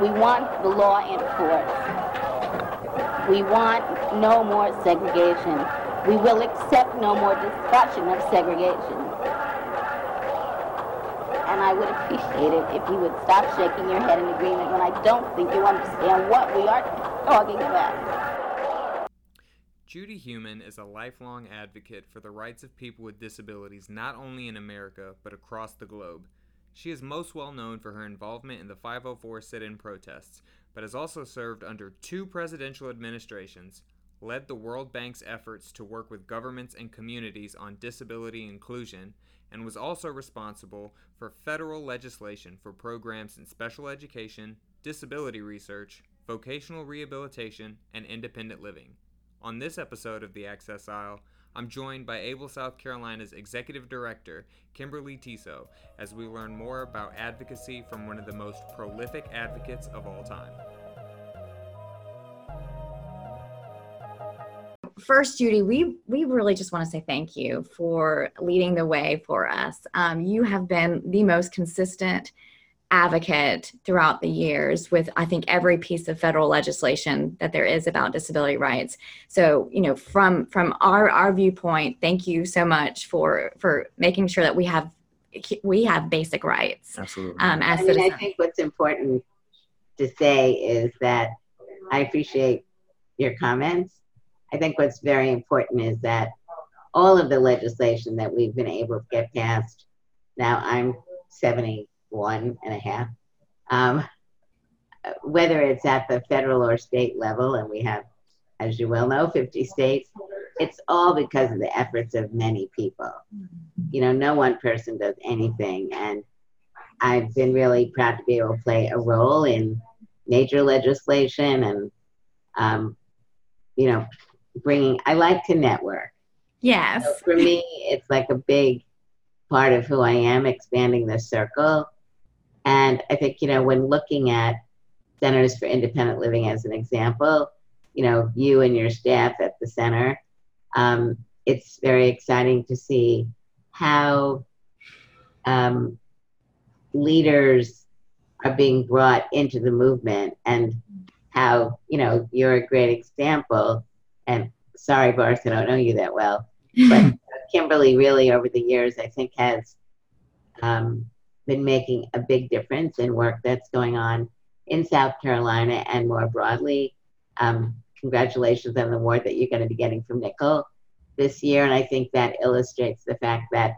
We want the law enforced. We want no more segregation. We will accept no more discussion of segregation. And I would appreciate it if you would stop shaking your head in agreement when I don't think you understand what we are talking about. Judy Heumann is a lifelong advocate for the rights of people with disabilities not only in America but across the globe. She is most well known for her involvement in the 504 sit in protests, but has also served under two presidential administrations, led the World Bank's efforts to work with governments and communities on disability inclusion, and was also responsible for federal legislation for programs in special education, disability research, vocational rehabilitation, and independent living. On this episode of The Access Aisle, I'm joined by Able South Carolina's Executive Director, Kimberly Tissot, as we learn more about advocacy from one of the most prolific advocates of all time. First, Judy, we, we really just want to say thank you for leading the way for us. Um, you have been the most consistent advocate throughout the years with i think every piece of federal legislation that there is about disability rights. So you know from from our our viewpoint thank you so much for for making sure that we have we have basic rights absolutely. um, as I, mean, I think what's important to say is that i appreciate your comments. I think what's very important is that all of the legislation that we've been able to get passed now i'm 70 one and a half. Um, whether it's at the federal or state level, and we have, as you well know, 50 states, it's all because of the efforts of many people. You know, no one person does anything. And I've been really proud to be able to play a role in major legislation and, um, you know, bringing, I like to network. Yes. So for me, it's like a big part of who I am, expanding the circle and I think, you know, when looking at Centers for Independent Living as an example, you know, you and your staff at the center, um, it's very exciting to see how um, leaders are being brought into the movement and how, you know, you're a great example. And sorry, Boris, I don't know you that well, but Kimberly really over the years, I think, has um, been making a big difference in work that's going on in South Carolina and more broadly. Um, congratulations on the award that you're going to be getting from Nickel this year. And I think that illustrates the fact that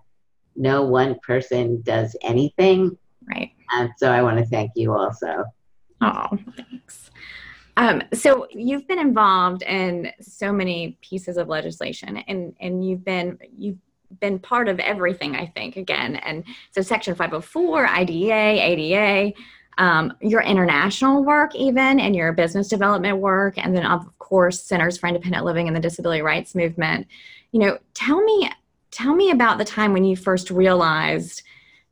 no one person does anything. Right. And so I want to thank you also. Oh, thanks. Um, so you've been involved in so many pieces of legislation and, and you've been, you've been part of everything, I think, again. And so Section 504, IDEA, ADA, um, your international work, even, and your business development work, and then, of course, Centers for Independent Living and the Disability Rights Movement. You know, tell me, tell me about the time when you first realized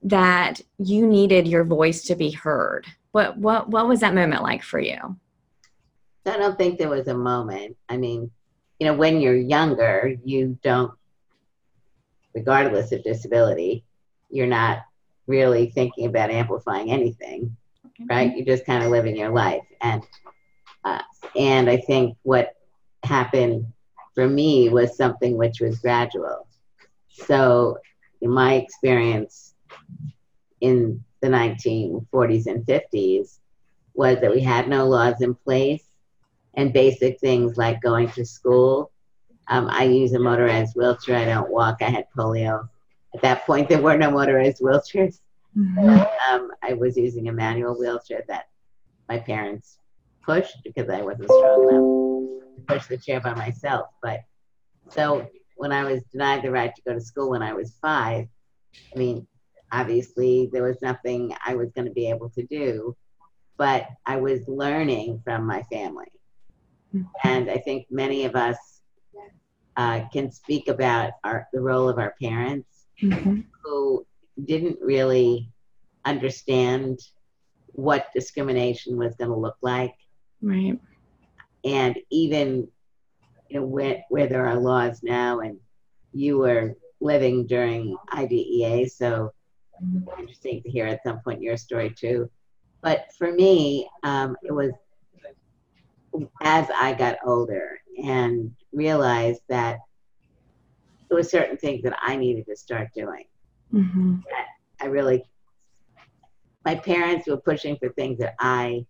that you needed your voice to be heard. What, what, what was that moment like for you? I don't think there was a moment. I mean, you know, when you're younger, you don't regardless of disability, you're not really thinking about amplifying anything, right? You're just kind of living your life. And uh, and I think what happened for me was something which was gradual. So in my experience in the 1940s and 50s was that we had no laws in place and basic things like going to school um, I use a motorized wheelchair. I don't walk. I had polio. At that point, there were no motorized wheelchairs. Mm-hmm. Um, I was using a manual wheelchair that my parents pushed because I wasn't strong enough to push the chair by myself. But so when I was denied the right to go to school when I was five, I mean, obviously there was nothing I was going to be able to do, but I was learning from my family. Mm-hmm. And I think many of us uh, can speak about our, the role of our parents mm-hmm. who didn't really understand what discrimination was going to look like. Right. And even you know where, where there are laws now, and you were living during IDEA, so mm-hmm. interesting to hear at some point your story too. But for me, um, it was as I got older and realized that there were certain things that I needed to start doing. Mm-hmm. I really, my parents were pushing for things that I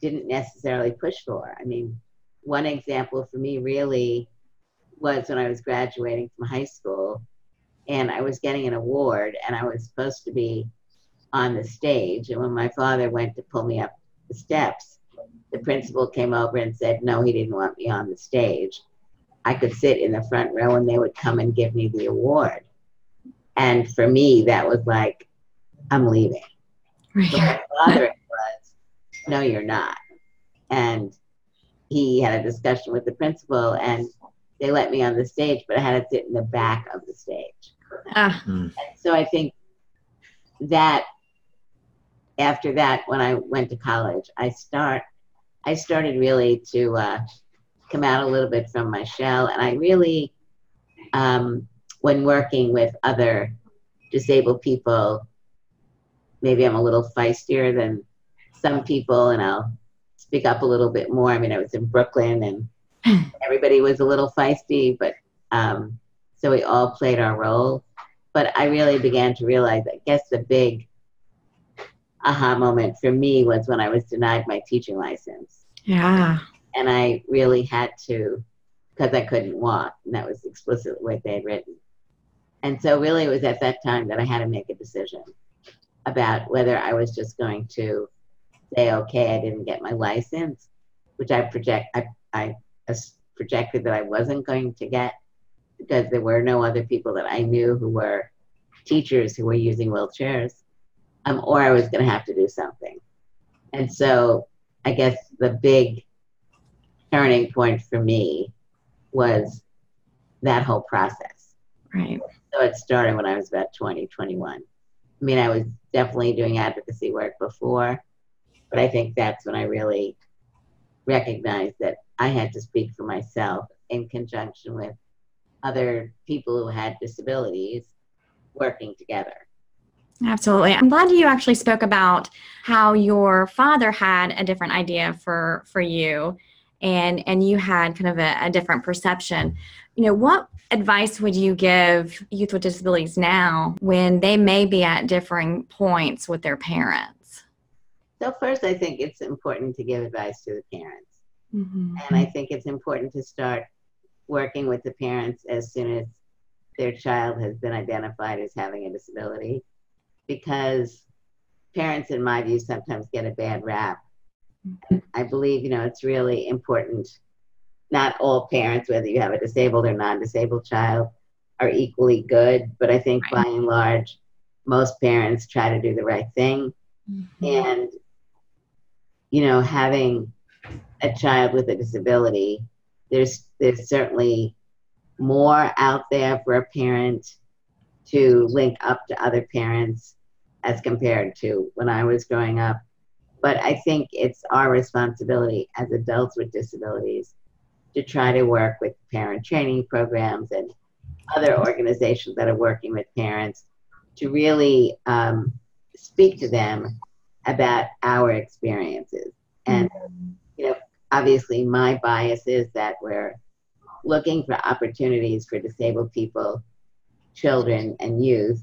didn't necessarily push for. I mean, one example for me really was when I was graduating from high school and I was getting an award and I was supposed to be on the stage. And when my father went to pull me up the steps, the principal came over and said, no, he didn't want me on the stage. I could sit in the front row and they would come and give me the award. And for me, that was like, I'm leaving. Right. So my father was, no, you're not. And he had a discussion with the principal and they let me on the stage, but I had to sit in the back of the stage. Ah, And so I think that after that, when I went to college, I start, I started really to uh, come out a little bit from my shell, and I really, um, when working with other disabled people, maybe I'm a little feistier than some people, and I'll speak up a little bit more. I mean, I was in Brooklyn, and everybody was a little feisty, but um, so we all played our role. But I really began to realize, I guess the big aha moment for me was when I was denied my teaching license. yeah. And I really had to, because I couldn't walk, and that was explicitly what they had written. And so, really, it was at that time that I had to make a decision about whether I was just going to say, okay, I didn't get my license, which I project, I, I projected that I wasn't going to get because there were no other people that I knew who were teachers who were using wheelchairs, um, or I was going to have to do something. And so I guess the big turning point for me was that whole process. Right. So it started when I was about 20, 21. I mean, I was definitely doing advocacy work before, but I think that's when I really recognized that I had to speak for myself in conjunction with other people who had disabilities working together. Absolutely. I'm glad you actually spoke about how your father had a different idea for for you and and you had kind of a, a different perception. You know, what advice would you give youth with disabilities now when they may be at differing points with their parents? So, first, I think it's important to give advice to the parents. Mm-hmm. And I think it's important to start working with the parents as soon as their child has been identified as having a disability because parents, in my view, sometimes get a bad rap. I believe, you know, it's really important. Not all parents, whether you have a disabled or non disabled child, are equally good, but I think by and large, most parents try to do the right thing. Mm-hmm. And, you know, having a child with a disability, there's there's certainly more out there for a parent to link up to other parents as compared to when I was growing up. But I think it's our responsibility as adults with disabilities to try to work with parent training programs and other organizations that are working with parents to really um, speak to them about our experiences. And, you know, obviously my bias is that we're looking for opportunities for disabled people, children, and youth,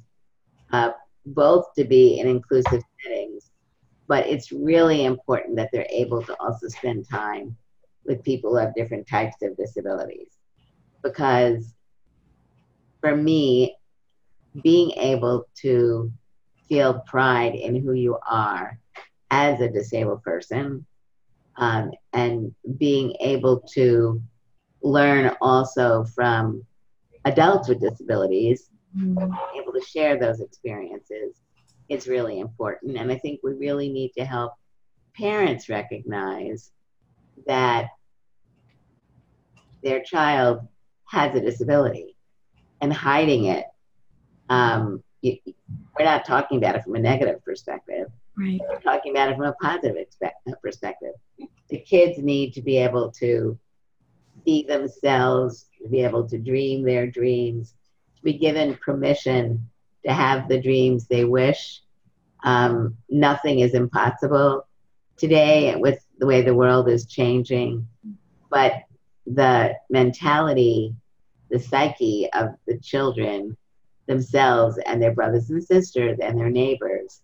uh, both to be in inclusive settings. But it's really important that they're able to also spend time with people who have different types of disabilities. Because for me, being able to feel pride in who you are as a disabled person um, and being able to learn also from adults with disabilities, able to share those experiences is really important. And I think we really need to help parents recognize that their child has a disability and hiding it. Um, you, we're not talking about it from a negative perspective. Right. We're talking about it from a positive expect- perspective. The kids need to be able to see themselves, to be able to dream their dreams, to be given permission to have the dreams they wish, Um, nothing is impossible today with the way the world is changing, but the mentality, the psyche of the children themselves and their brothers and sisters and their neighbors,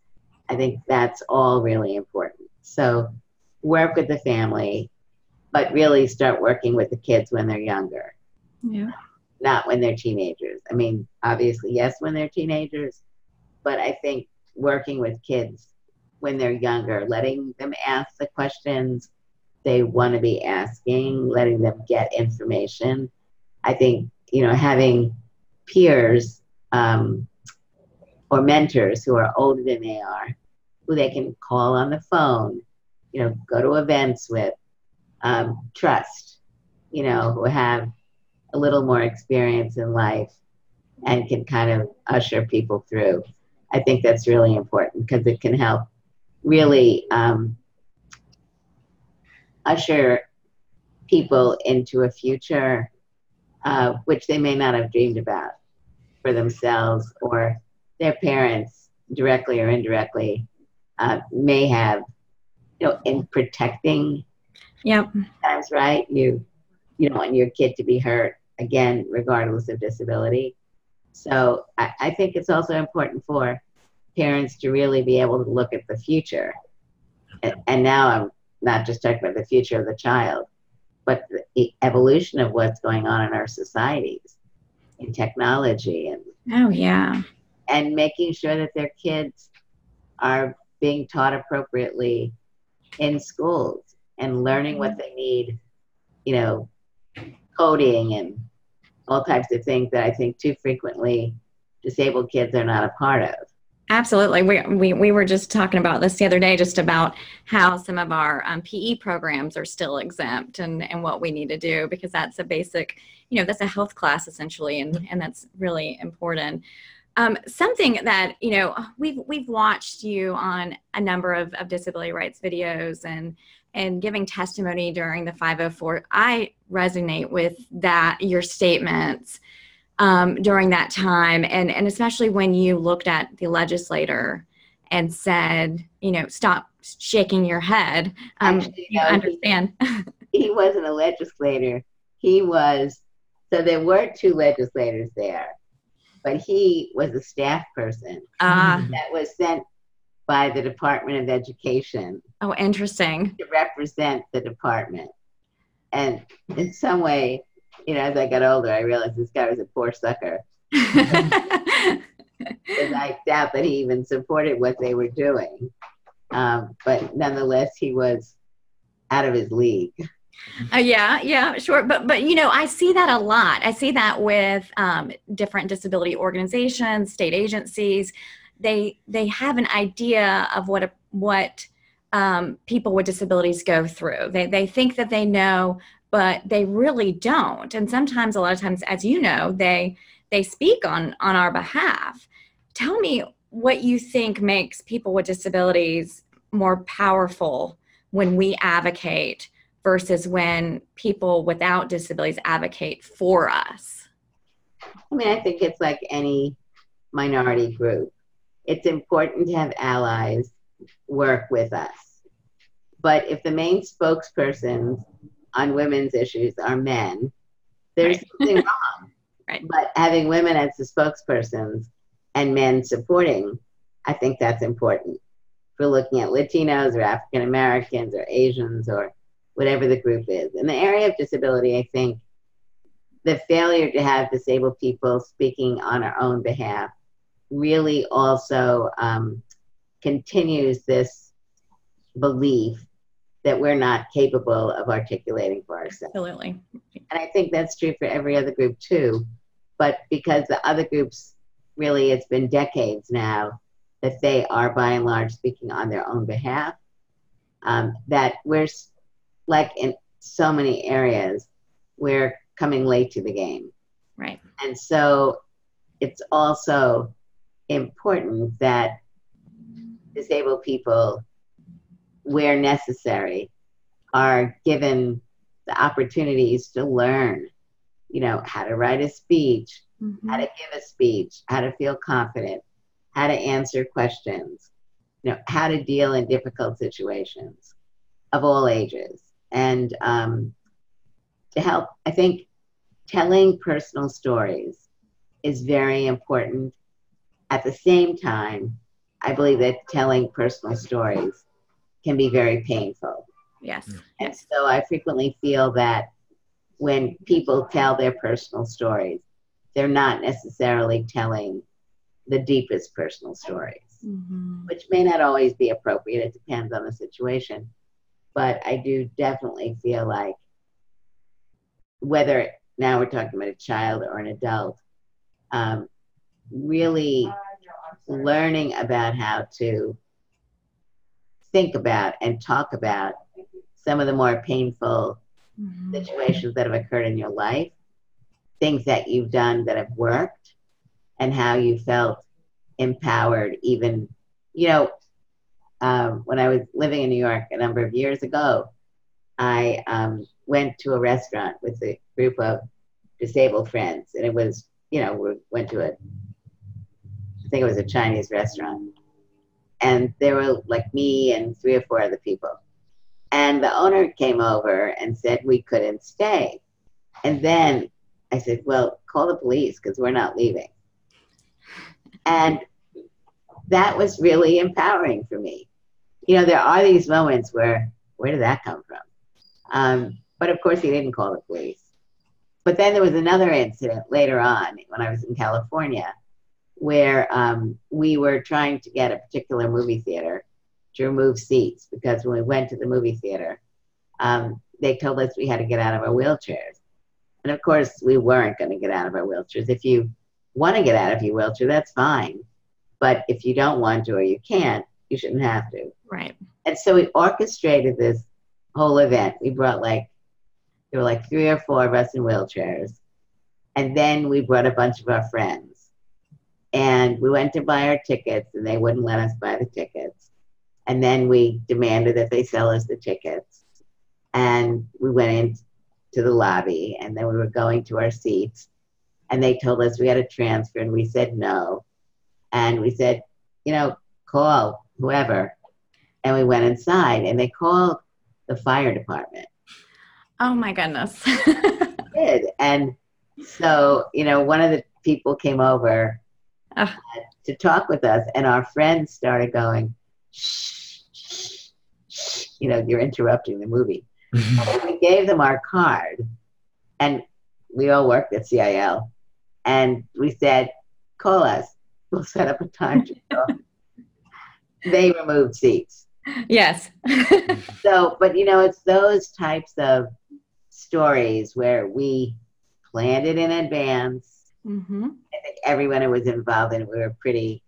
I think that's all really important. So work with the family, but really start working with the kids when they're younger. Yeah. Not when they're teenagers. I mean, obviously, yes, when they're teenagers, but I think working with kids when they're younger, letting them ask the questions they want to be asking, letting them get information. I think, you know, having peers um, or mentors who are older than they are, who they can call on the phone, you know, go to events with, um, trust, you know, who have a little more experience in life and can kind of usher people through. I think that's really important because it can help really um, usher people into a future uh, which they may not have dreamed about for themselves or their parents directly or indirectly uh, may have you know in protecting Yep. times right you you don't want your kid to be hurt again regardless of disability. So I, I think it's also important for parents to really be able to look at the future. And, and now i'm not just talking about the future of the child but the evolution of what's going on in our societies in technology and Oh yeah. and making sure that their kids are being taught appropriately in schools and learning what mm-hmm. they need, you know, coding and all types of things that I think too frequently disabled kids are not a part of. Absolutely. We, we, we were just talking about this the other day, just about how some of our um, PE programs are still exempt and, and what we need to do because that's a basic, you know, that's a health class essentially, and, and that's really important. Um, something that, you know, we've, we've watched you on a number of, of disability rights videos and, and giving testimony during the 504. I resonate with that, your statements um, during that time, and and especially when you looked at the legislator and said, you know, stop shaking your head. Um, Actually, you no, understand? He wasn't a legislator. He was, so there were two legislators there, but he was a staff person Ah, that was sent by the Department of Education oh, interesting. to represent the department. And in some way, you know, as I got older, I realized this guy was a poor sucker. I doubt that he even supported what they were doing. Um, but nonetheless, he was out of his league. Uh, yeah, yeah, sure. But but you know, I see that a lot. I see that with um, different disability organizations, state agencies. They they have an idea of what a, what um, people with disabilities go through. They they think that they know, but they really don't. And sometimes, a lot of times, as you know, they they speak on on our behalf. Tell me what you think makes people with disabilities more powerful when we advocate versus when people without disabilities advocate for us. I mean, I think it's like any minority group. It's important to have allies work with us. But if the main spokespersons on women's issues are men, there's Right. something wrong. Right. But having women as the spokespersons and men supporting, I think that's important. If we're looking at Latinos or African Americans or Asians or whatever the group is. In the area of disability, I think the failure to have disabled people speaking on our own behalf really also um, continues this belief that we're not capable of articulating for ourselves. Absolutely. And I think that's true for every other group too. But because the other groups, really, it's been decades now that they are by and large speaking on their own behalf, um, that we're, like in so many areas, we're coming late to the game. Right. And so it's also important that disabled people, where necessary, are given the opportunities to learn, you know, how to write a speech, how to give a speech, how to feel confident, how to answer questions. you know, how to deal in difficult situations of all ages. And um, to help, I think telling personal stories is very important. At the same time, I believe that telling personal stories can be very painful. Yes. And so I frequently feel that when people tell their personal stories, they're not necessarily telling the deepest personal stories, Mhm. which may not always be appropriate. It depends on the situation. But I do definitely feel like whether now we're talking about a child or an adult, um, really learning about how to think about and talk about some of the more painful Mhm. situations that have occurred in your life, things that you've done that have worked, and how you felt empowered. Even, you know, um, when I was living in New York a number of years ago, I um, went to a restaurant with a group of disabled friends, and it was, you know, we went to a, think it was a Chinese restaurant, and there were like me and three or four other people. And the owner came over and said we couldn't stay. And then I said, well, call the police because we're not leaving. And that was really empowering for me. You know, there are these moments where, where did that come from? Um, but of course, he didn't call the police. But then there was another incident later on when I was in California where um, we were trying to get a particular movie theater to remove seats because when we went to the movie theater, um, they told us we had to get out of our wheelchairs. And of course, we weren't going to get out of our wheelchairs. If you want to get out of your wheelchair, that's fine. But if you don't want to or you can't, you shouldn't have to. Right. And so we orchestrated this whole event. We brought like, there were like three or four of us in wheelchairs. And then we brought a bunch of our friends. And we went to buy our tickets, and they wouldn't let us buy the tickets. And then we demanded that they sell us the tickets. And we went into the lobby, and then we were going to our seats. And they told us we had a transfer, and we said no. And we said, you know, call whoever. And we went inside, and they called the fire department. Oh my goodness. Did and so you know, one of the people came over. Uh, to talk with us, and our friends started going, shh, shh, shh. you know, you're interrupting the movie. we gave them our card, and we all worked at CIL, and we said, call us. We'll set up a time to talk. they removed seats. yes. So, but you know, it's those types of stories where we planned it in advance. Hmm I think everyone who was involved in it, we were pretty,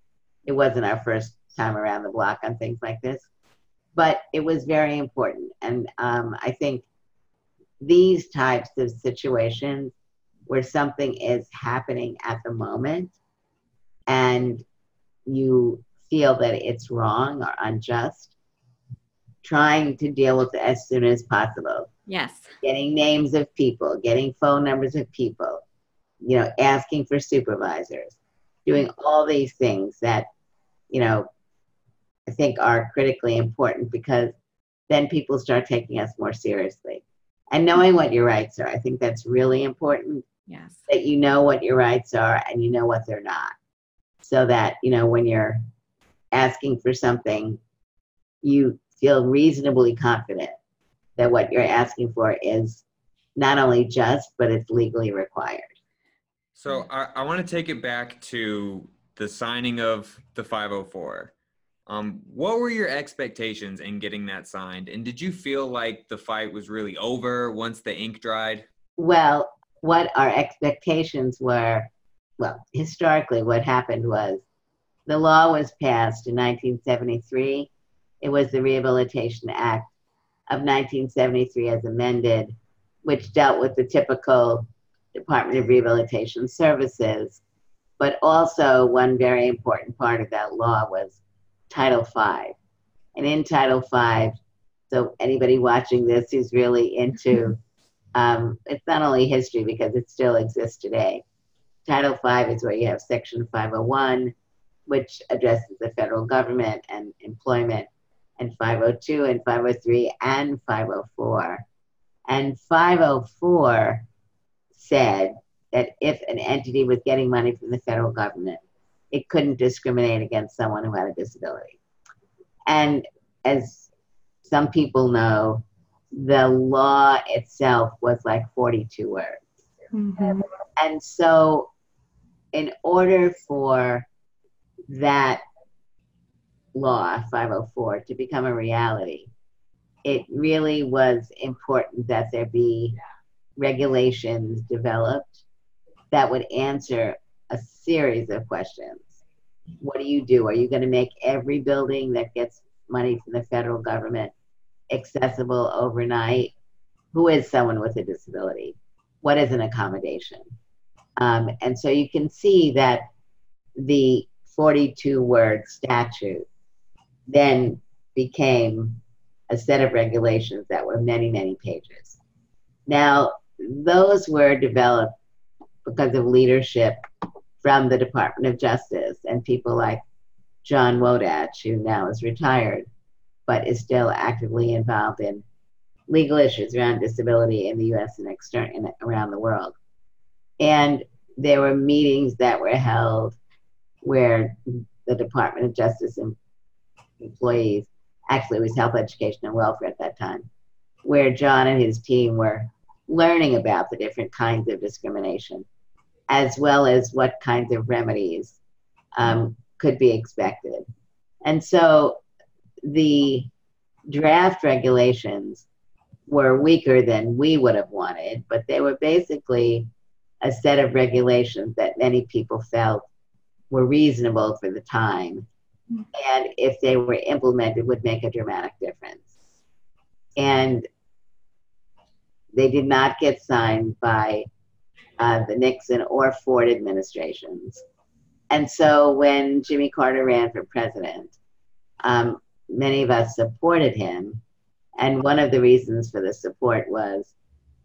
it wasn't our first time around the block on things like this, but it was very important. And um, I think these types of situations where something is happening at the moment and you feel that it's wrong or unjust, trying to deal with it as soon as possible Yes. getting names of people, getting phone numbers of people, you know, asking for supervisors, doing all these things that, you know, I think are critically important because then people start taking us more seriously. And knowing what your rights are, I think that's really important Yes. that you know what your rights are and you know what they're not. So that, you know, when you're asking for something, you feel reasonably confident that what you're asking for is not only just, but it's legally required. So I, I want to take it back to the signing of the 504. Um, what were your expectations in getting that signed? And did you feel like the fight was really over once the ink dried? Well, what our expectations were, well, historically, what happened was the law was passed in 1973. It was the Rehabilitation Act of 1973 as amended, which dealt with the typical Department of Rehabilitation Services. But also, one very important part of that law was Title V. And in Title V, so anybody watching this who's really into um, it's not only history because it still exists today. Title V is where you have Section 501, which addresses the federal government and employment, and 502 and 503 and 504. And 504 said that if an entity was getting money from the federal government, it couldn't discriminate against someone who had a disability. And as some people know, the law itself was like 42 words. Mhm. And so, in order for that law, 504, to become a reality, it really was important that there be regulations developed that would answer a series of questions. What do you do? Are you going to make every building that gets money from the federal government accessible overnight? Who is someone with a disability? What is an accommodation? Um, and so you can see that the 42 word statute then became a set of regulations that were many, many pages. Now, those were developed because of leadership from the Department of Justice and people like John Wodatch, who now is retired, but is still actively involved in legal issues around disability in the US and extern- and around the world. And there were meetings that were held where the Department of Justice em- employees, actually it was health education and welfare at that time, where John and his team were learning about the different kinds of discrimination, as well as what kinds of remedies um, could be expected. And so the draft regulations were weaker than we would have wanted, but they were basically a set of regulations that many people felt were reasonable for the time and if they were implemented would make a dramatic difference and they did not get signed by uh, the nixon or ford administrations and so when jimmy carter ran for president um, many of us supported him and one of the reasons for the support was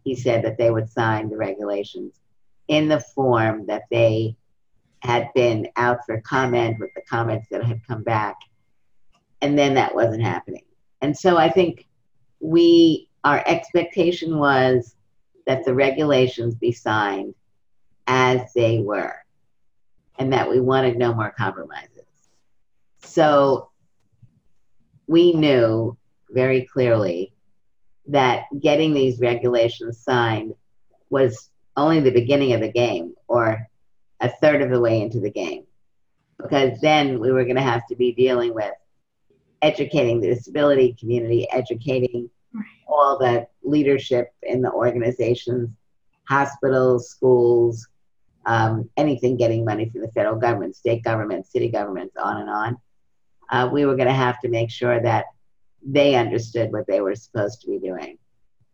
he said that they would sign the regulations in the form that they had been out for comment with the comments that had come back. And then that wasn't happening. And so I think we, our expectation was that the regulations be signed as they were and that we wanted no more compromises. So we knew very clearly that getting these regulations signed was only the beginning of the game or a third of the way into the game. Because then we were going to have to be dealing with educating the disability community, educating. All that leadership in the organizations, hospitals, schools, um, anything getting money from the federal government, state government, city governments, on and on. Uh, we were going to have to make sure that they understood what they were supposed to be doing.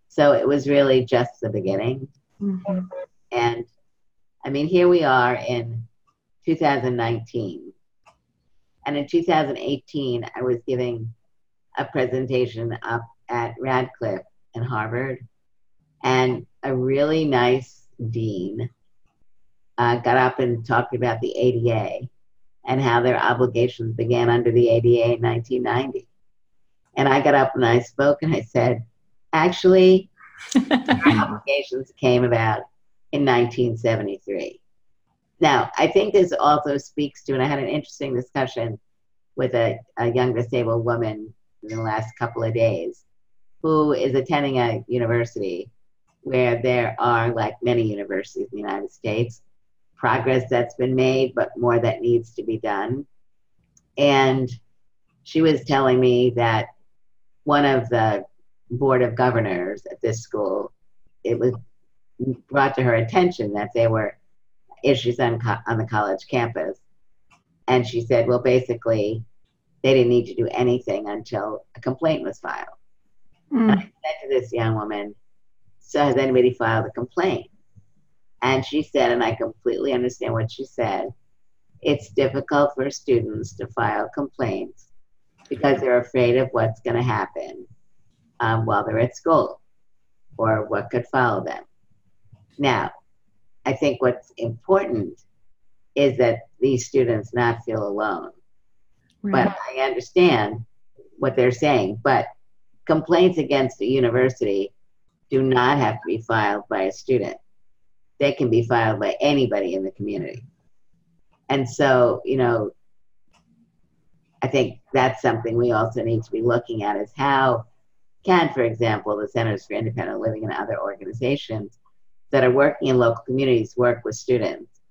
So it was really just the beginning. Mhm. And I mean, here we are in 2019. And in 2018, I was giving a presentation up at Radcliffe and Harvard. And a really nice dean uh, got up and talked about the ADA and how their obligations began under the ADA in 1990. And I got up and I spoke and I said, actually, our obligations came about in 1973. Now, I think this also speaks to, and I had an interesting discussion with a, a young disabled woman in the last couple of days who is attending a university where there are, like many universities in the United States, progress that's been made, but more that needs to be done. And she was telling me that one of the board of governors at this school, it was brought to her attention that there were issues on, co- on the college campus. And she said, well, basically, they didn't need to do anything until a complaint was filed. Mm. I said to this young woman, So has anybody filed a complaint? And she said, and I completely understand what she said, it's difficult for students to file complaints because they're afraid of what's going to happen um, while they're at school or what could follow them. Now, I think what's important is that these students not feel alone. But I understand what they're saying. But complaints against a university do not have to be filed by a student. They can be filed by anybody in the community. And so, you know, I think that's something we also need to be looking at is how can, for example, the Centers for Independent Living and other organizations that are working in local communities work with students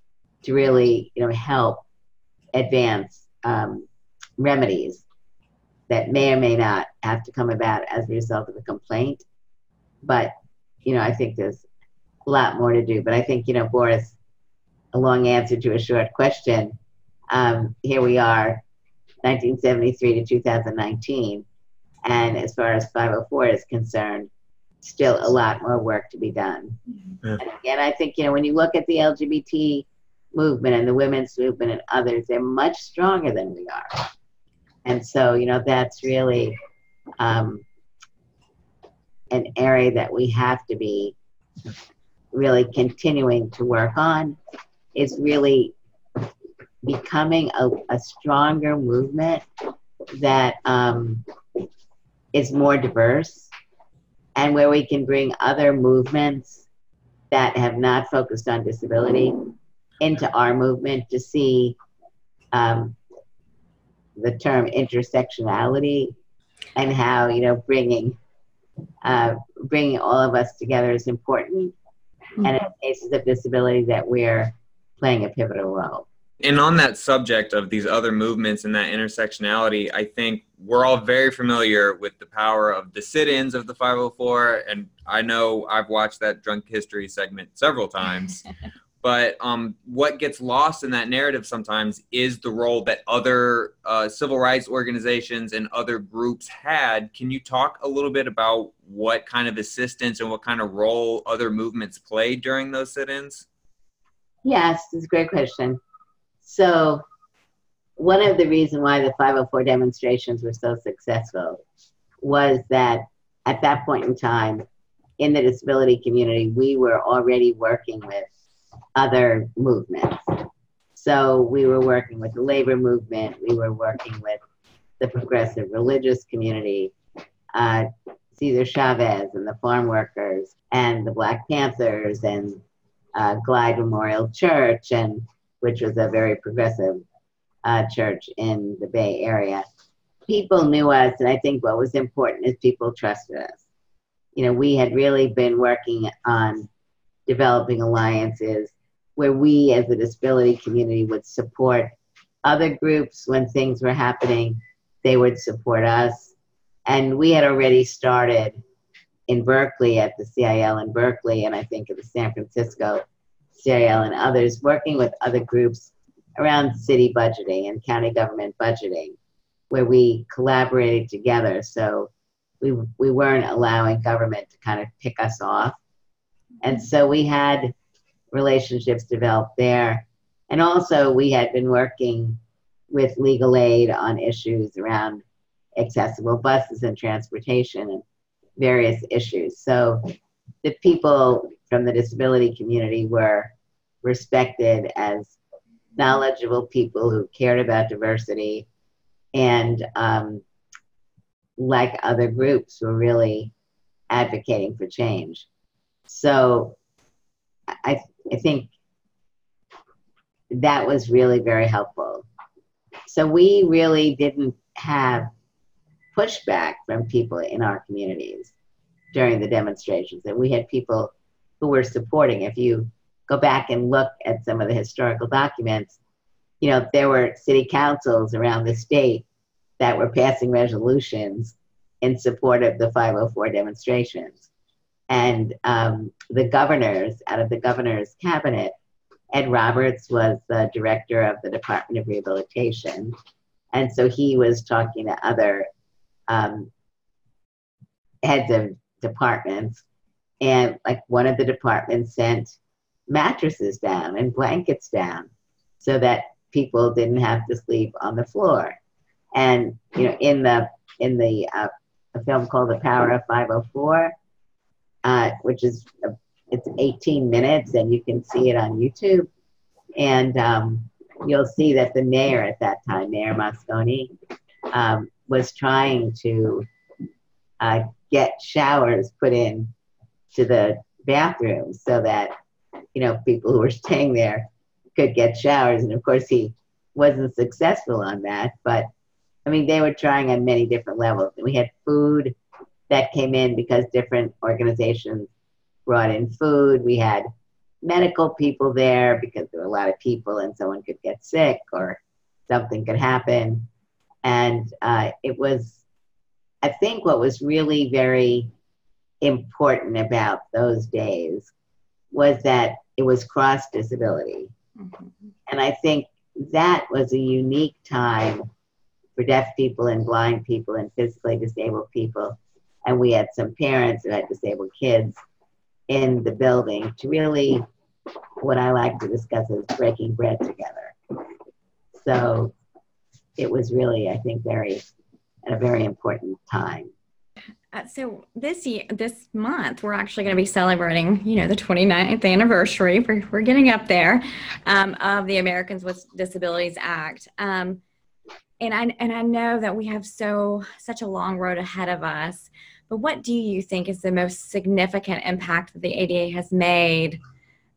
to really, you know, help advance um, remedies that may or may not have to come about as a result of a complaint. But, you know, I think there's a lot more to do. But I think, you know, Boris, a long answer to a short question. Um, here we are, 1973 to 2019. And as far as 504 is concerned, still a lot more work to be done. Yeah. And again, I think, you know, when you look at the LGBT movement and the women's movement and others, they're much stronger than we are. And so, you know, that's really um, an area that we have to be really continuing to work on is really becoming a, a stronger movement that um, is more diverse and where we can bring other movements that have not focused on disability into our movement to see um, the term intersectionality and how you know bringing uh, bringing all of us together is important. Mm-hmm. and in cases of disability that we're playing a pivotal role. And on that subject of these other movements and that intersectionality i think we're all very familiar with the power of the sit-ins of the 504 and i know i've watched that drunk history segment several times but um, what gets lost in that narrative sometimes is the role that other uh, civil rights organizations and other groups had. Can you talk a little bit about what kind of assistance and what kind of role other movements played during those sit ins? Yes, it's a great question. So, one of the reasons why the 504 demonstrations were so successful was that at that point in time, in the disability community, we were already working with other movements. So we were working with the labor movement, we were working with the progressive religious community, uh, Cesar Chavez and the farm workers, and the Black Panthers, and uh, Glide Memorial Church, and which was a very progressive uh, church in the Bay Area. People knew us, and I think what was important is people trusted us. You know, we had really been working on developing alliances where we as the disability community would support other groups when things were happening, they would support us. And we had already started in Berkeley at the CIL in Berkeley, and I think at the San Francisco CIL and others, working with other groups around city budgeting and county government budgeting, where we collaborated together. So we, we weren't allowing government to kind of pick us off. And so we had relationships developed there. And also, we had been working with legal aid on issues around accessible buses and transportation and various issues. So the people from the disability community were respected as knowledgeable people who cared about diversity and um, like other groups were really advocating for change. So I I think that was really very helpful. So we really didn't have pushback from people in our communities during the demonstrations, and we had people who were supporting. If you go back and look at some of the historical documents, you know, there were city councils around the state that were passing resolutions in support of the 504 demonstrations and um, the governors out of the governor's cabinet. Ed Roberts was the director of the Department of Rehabilitation, and so he was talking to other um, heads of departments, and like one of the departments sent mattresses down and blankets down so that people didn't have to sleep on the floor. And you know, in the in the uh, film called The Power of 504, uh, which is a, it's 18 minutes, and you can see it on YouTube. And um, you'll see that the mayor at that time, Mayor Moscone, um, was trying to uh, get showers put in to the bathrooms so that you know people who were staying there could get showers. And of course, he wasn't successful on that. But I mean, they were trying on many different levels. We had food that came in because different organizations brought in food. We had medical people there because there were a lot of people and someone could get sick or something could happen. And uh, it was, I think, what was really very important about those days was that it was cross disability. Mm-hmm. And I think that was a unique time for deaf people and blind people and physically disabled people. And we had some parents who had disabled kids in the building to really, what I like to discuss is breaking bread together. So it was really, I think, very, at a very important time. Uh, so this year, this month, we're actually going to be celebrating, you know, the 29th anniversary. We're, we're getting up there um, of the Americans with Disabilities Act. Um, and I and I know that we have so such a long road ahead of us. But what do you think is the most significant impact that the ADA has made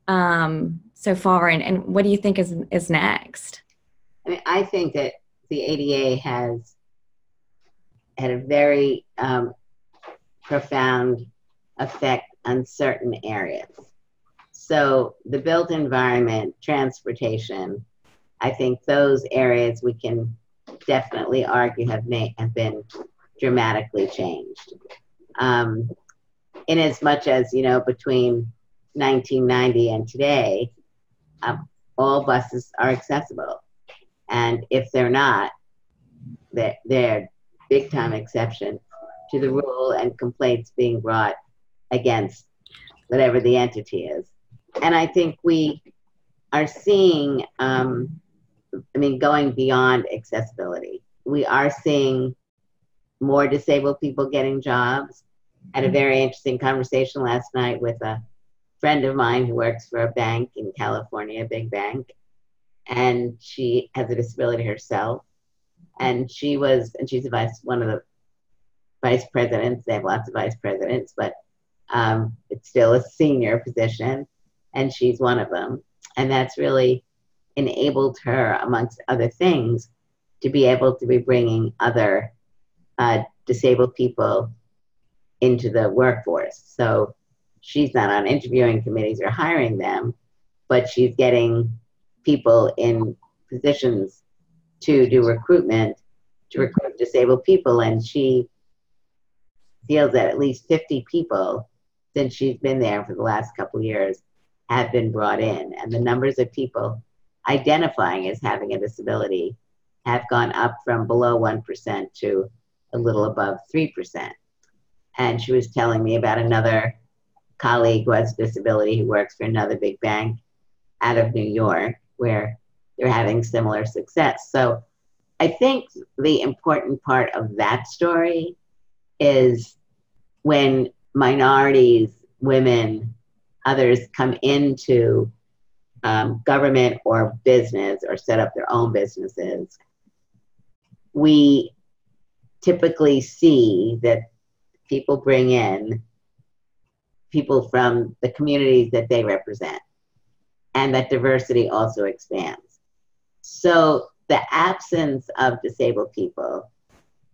um, so far, and, and what do you think is is next? I mean, I think that the ADA has had a very um, profound effect on certain areas. So the built environment, transportation, I think those areas we can definitely argue have made have been dramatically changed. Um, in as much as you know, between 1990 and today, um, all buses are accessible, and if they're not, they're, they're big time exception to the rule and complaints being brought against whatever the entity is. And I think we are seeing, um, I mean, going beyond accessibility, we are seeing more disabled people getting jobs. I had a very interesting conversation last night with a friend of mine who works for a bank in California, a big bank, and she has a disability herself. And she was, and she's a vice, one of the vice presidents. They have lots of vice presidents, but um, it's still a senior position, and she's one of them. And that's really enabled her, amongst other things, to be able to be bringing other uh, disabled people into the workforce. So she's not on interviewing committees or hiring them, but she's getting people in positions to do recruitment to recruit disabled people. And she feels that at least 50 people since she's been there for the last couple years have been brought in. And the numbers of people identifying as having a disability have gone up from below 1% to a little above 3%. And she was telling me about another colleague who has a disability who works for another big bank out of New York where they're having similar success. So I think the important part of that story is when minorities, women, others come into um, government or business or set up their own businesses, we typically see that people bring in people from the communities that they represent and that diversity also expands. So the absence of disabled people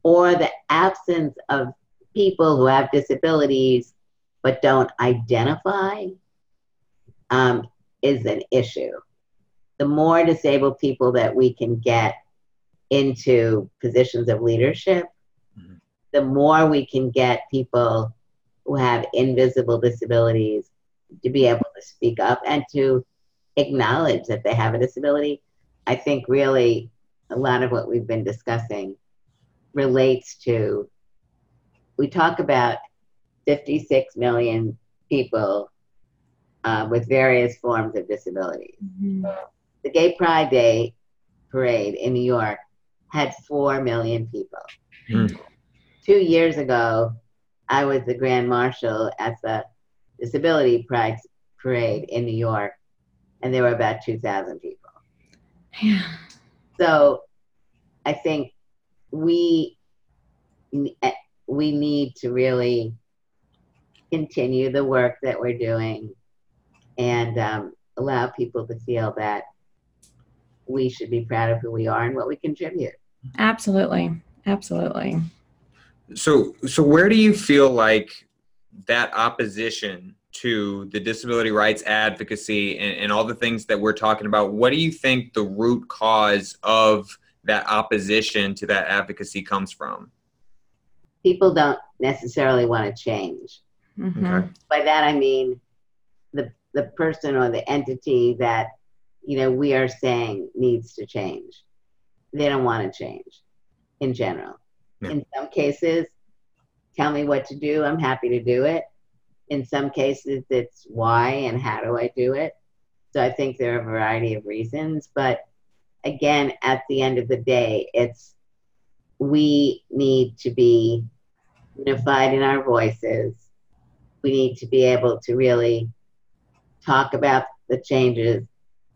or the absence of people who have disabilities but don't identify um, is an issue. The more disabled people that we can get into positions of leadership. The more we can get people who have invisible disabilities to be able to speak up and to acknowledge that they have a disability. I think really a lot of what we've been discussing relates to we talk about 56 million people uh, with various forms of disabilities. Mm-hmm. The Gay Pride Day parade in New York had 4 million people. Mm. Two years ago, I was the Grand Marshal at the Disability Pride Parade in New York, and there were about 2,000 people. Yeah. So I think we eh, we need to really continue the work that we're doing and um, allow people to feel that we should be proud of who we are and what we contribute. Absolutely. Absolutely. So, so where do you feel like that opposition to the disability rights advocacy and, and all the things that we're talking about, what do you think the root cause of that opposition to that advocacy comes from? People don't necessarily want to change. Mm-hmm. Okay. By that I mean the the person or the entity that you know we are saying needs to change. They don't want to change in general. In some cases, tell me what to do, I'm happy to do it. In some cases it's why and how do I do it. So I think there are a variety of reasons, but again at the end of the day it's we need to be unified in our voices we need to be able to really talk about the changes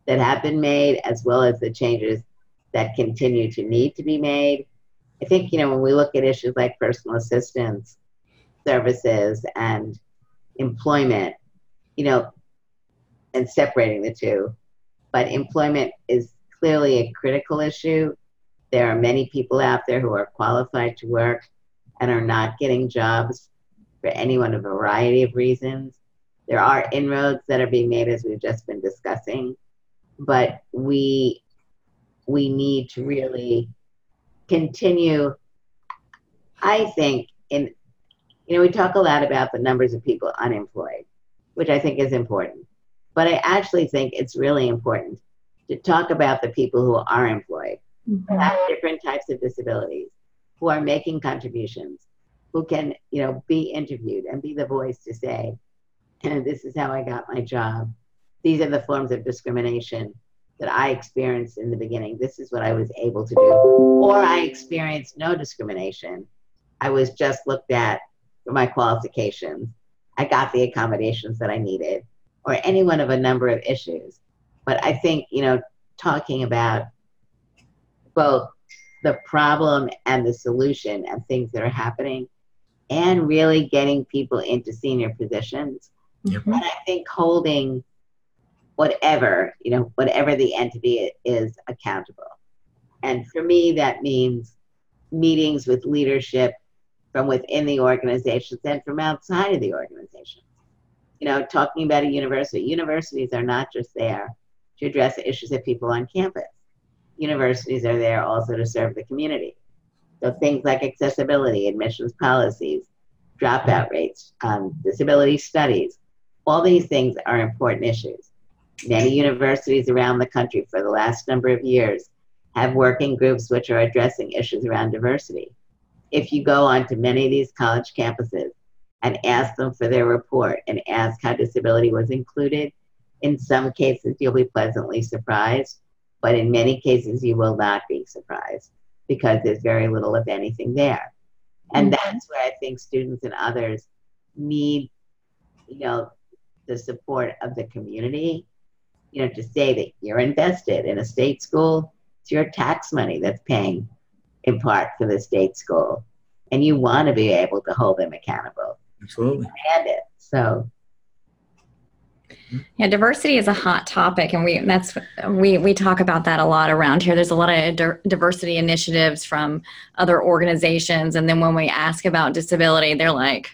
that have been made as well as the changes that continue to need to be made. I think, you know, when we look at issues like personal assistance services and employment, you know, and separating the two, but employment is clearly a critical issue. There are many people out there who are qualified to work and are not getting jobs for anyone a variety of reasons. There are inroads that are being made as we've just been discussing, but we we need to really continue. I think in you know we talk a lot about the numbers of people unemployed, which I think is important, but I actually think it's really important to talk about the people who are employed, who mm-hmm. have different types of disabilities, who are making contributions, who can, you know, be interviewed and be the voice to say, and this is how I got my job. These are the forms of discrimination that I experienced in the beginning. This is what I was able to do. Or I experienced no discrimination. I was just looked at for my qualifications. I got the accommodations that I needed, or any one of a number of issues. But I think, you know, talking about both the problem and the solution and things that are happening and really getting people into senior positions. Yep. And I think holding whatever, you know, whatever the entity is accountable. And for me, that means meetings with leadership from within the organizations and from outside of the organizations. You know, talking about a university, universities are not just there to address the issues of people on campus. Universities are there also to serve the community. So things like accessibility, admissions policies, dropout rates, um, disability studies, all these things are important issues. Many universities around the country for the last number of years have working groups which are addressing issues around diversity. If you go onto many of these college campuses and ask them for their report and ask how disability was included, in some cases you'll be pleasantly surprised, but in many cases you will not be surprised because there's very little, if anything, there. And mm-hmm. that's where I think students and others need, you know, the support of the community, you know, to say that you're invested in a state school, it's your tax money that's paying in part for the state school. And you want to be able to hold them accountable. Absolutely. And it. So Yeah, diversity is a hot topic, and we that's we we talk about that a lot around here. There's a lot of di- diversity initiatives from other organizations, and then when we ask about disability, they're like,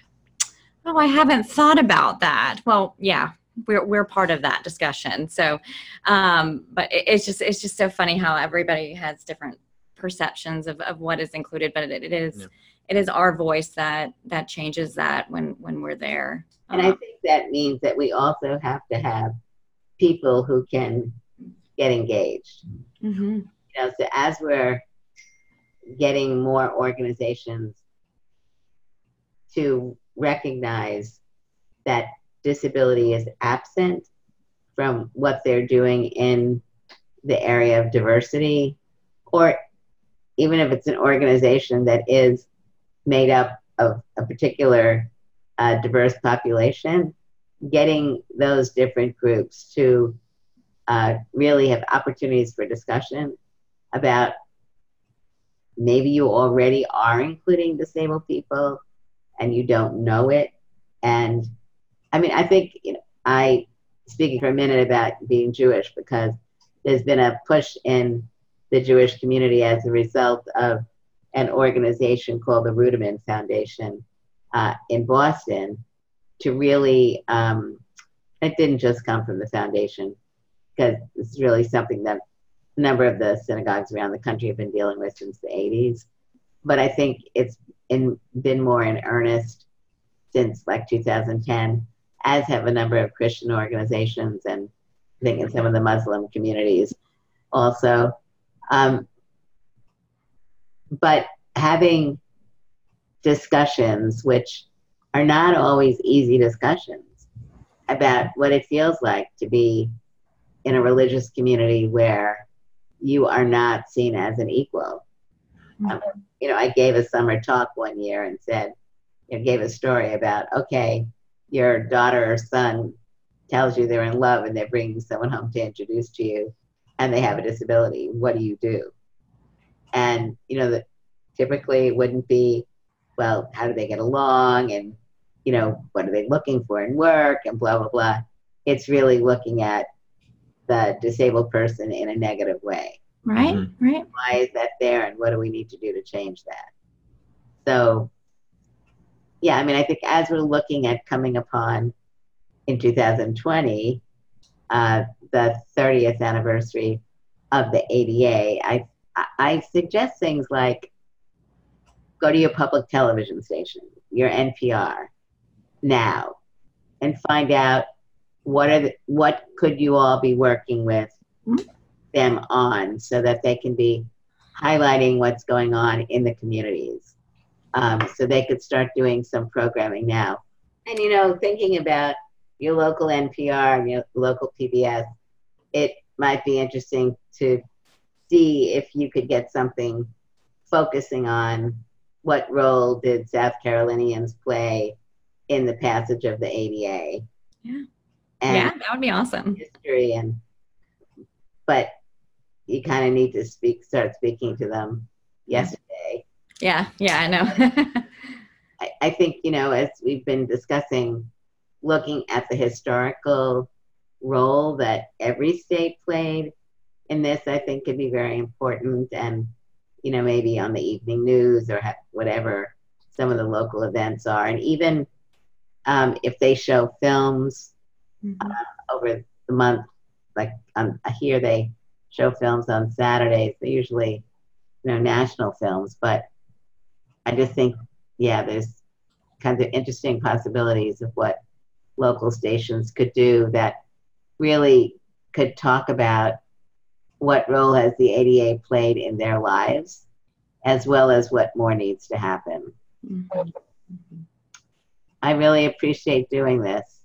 "Oh, I haven't thought about that." Well, yeah, we're we're part of that discussion. So, um, but it, it's just it's just so funny how everybody has different perceptions of, of what is included, but it, it is Yeah. it is our voice that that changes that when when we're there. And I Um, think that means that we also have to have people who can get engaged. mhm. You know, so as we're getting more organizations to recognize that disability is absent from what they're doing in the area of diversity, or even if it's an organization that is made up of a particular uh, diverse population, getting those different groups to uh, really have opportunities for discussion about maybe you already are including disabled people and you don't know it. And I mean, I think you know, I speaking for a minute about being Jewish because there's been a push in the Jewish community as a result of an organization called the Ruderman Foundation uh, in Boston to really, um, it didn't just come from the foundation because it's really something that a number of the synagogues around the country have been dealing with since the 80s. But I think it's in, been more in earnest since like 2010, as have a number of Christian organizations and I think in some of the Muslim communities also. Um, but having discussions, which are not always easy discussions, about what it feels like to be in a religious community where you are not seen as an equal. Mm-hmm. Um, you know, I gave a summer talk one year and said, you know, gave a story about, okay, your daughter or son tells you they're in love and they're bringing someone home to introduce to you and they have a disability. What do you do? And, you know, the, typically it wouldn't be, well, how do they get along? And, you know, what are they looking for in work and blah, blah, blah. It's really looking at the disabled person in a negative way. Right, mm-hmm. right. Why is that there and what do we need to do to change that? So, yeah, I mean, I think as we're looking at coming upon in 2020, uh, the 30th anniversary of the ADA, I, I suggest things like go to your public television station, your NPR, now, and find out what are the, what could you all be working with them on so that they can be highlighting what's going on in the communities um, so they could start doing some programming now and you know thinking about your local npr and your local pbs it might be interesting to see if you could get something focusing on what role did south carolinians play in the passage of the ada yeah and yeah, that would be awesome. History and, but you kind of need to speak, start speaking to them yesterday. Yeah, yeah, I know. I, I think you know, as we've been discussing, looking at the historical role that every state played in this, I think could be very important. And you know, maybe on the evening news or whatever some of the local events are, and even um, if they show films mm-hmm. uh, over the month. Like um, here, they show films on Saturdays. They're usually, you know, national films. But I just think, yeah, there's kinds of interesting possibilities of what local stations could do that really could talk about what role has the ADA played in their lives, as well as what more needs to happen. Mm-hmm. I really appreciate doing this.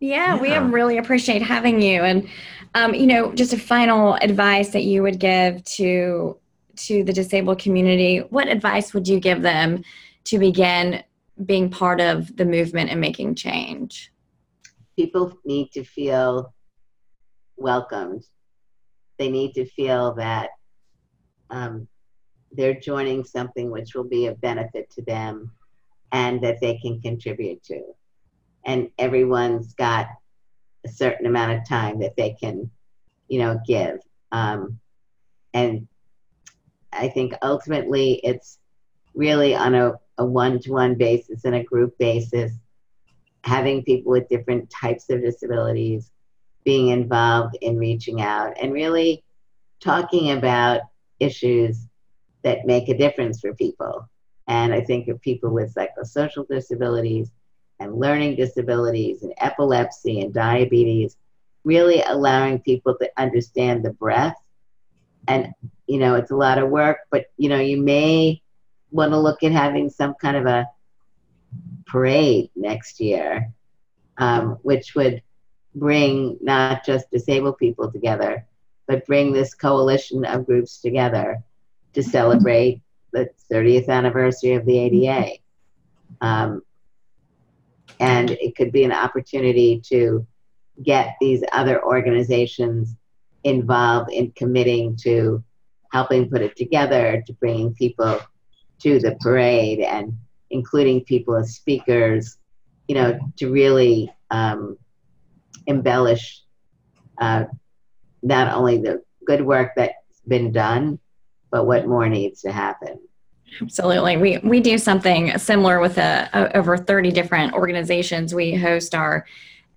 Yeah, yeah, we really appreciate having you. And um, you know, just a final advice that you would give to to the disabled community. What advice would you give them to begin being part of the movement and making change? People need to feel welcomed. They need to feel that um, they're joining something which will be a benefit to them and that they can contribute to and everyone's got a certain amount of time that they can, you know, give. Um, and I think ultimately it's really on a, a one-to-one basis and a group basis, having people with different types of disabilities being involved in reaching out and really talking about issues that make a difference for people. And I think of people with psychosocial disabilities, and learning disabilities and epilepsy and diabetes, really allowing people to understand the breath. And, you know, it's a lot of work, but, you know, you may want to look at having some kind of a parade next year, um, which would bring not just disabled people together, but bring this coalition of groups together to celebrate the 30th anniversary of the ADA. Um, and it could be an opportunity to get these other organizations involved in committing to helping put it together, to bringing people to the parade, and including people as speakers, you know, to really um, embellish uh, not only the good work that's been done, but what more needs to happen. Absolutely. We we do something similar with a, a, over 30 different organizations. We host our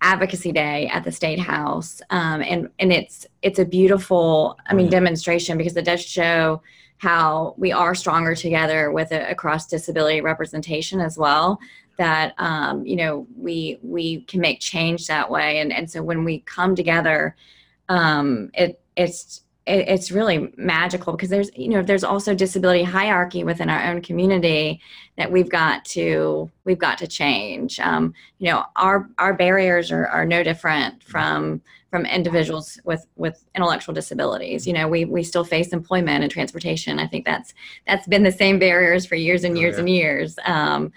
advocacy day at the state house. Um, and and it's it's a beautiful i mean demonstration because it does show how we are stronger together with a, across disability representation as well that um, you know we we can make change that way. And and so when we come together um, it it's it, it's really magical because there's you know there's also disability hierarchy within our own community that we've got to we've got to change. Um, you know our our barriers are, are no different from from individuals with with intellectual disabilities. You know we we still face employment and transportation. I think that's that's been the same barriers for years and Oh, years yeah. and years. Um,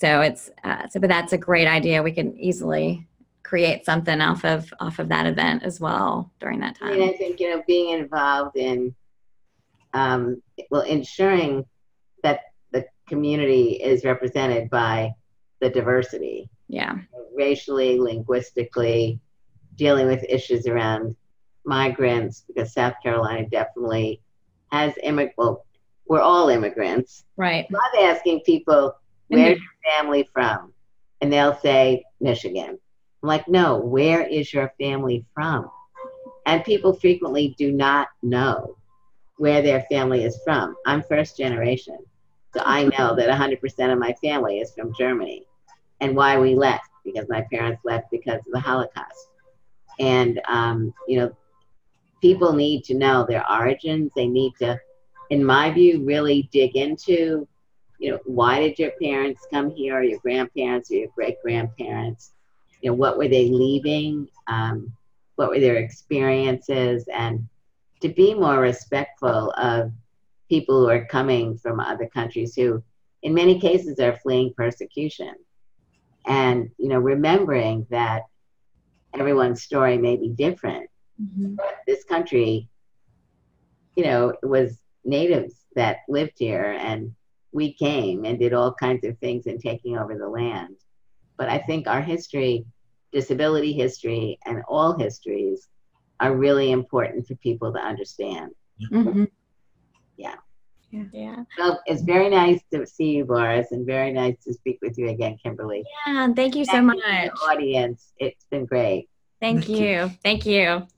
so it's uh, so but that's a great idea. We can easily create something off of off of that event as well during that I time mean, I think you know being involved in, um, well, ensuring that the community is represented by the diversity, yeah racially, linguistically, dealing with issues around migrants, because South Carolina definitely has immig. Well, we're all immigrants. right love asking people, where's your family from? And they'll say, Michigan. I'm like, no, where is your family from? And people frequently do not know where their family is from. I'm first generation. So I know that 100% of my family is from Germany. And why we left, because my parents left because of the Holocaust. And, um, you know, people need to know their origins. They need to, in my view, really dig into you know, why did your parents come here, or your grandparents, or your great grandparents? You know, what were they leaving? Um, what were their experiences? And to be more respectful of people who are coming from other countries who, in many cases, are fleeing persecution. And, you know, remembering that everyone's story may be different. Mhm. This country, you know, it was natives that lived here and we came and did all kinds of things in taking over the land. But I think our history, disability history, and all histories are really important for people to understand. Mhm. Yeah. Yeah. Yeah. So it's very nice to see you, Boris, and very nice to speak with you again, Kimberly. Yeah. Thank you so Thank much. you to audience. It's been great. Thank you. Thank you.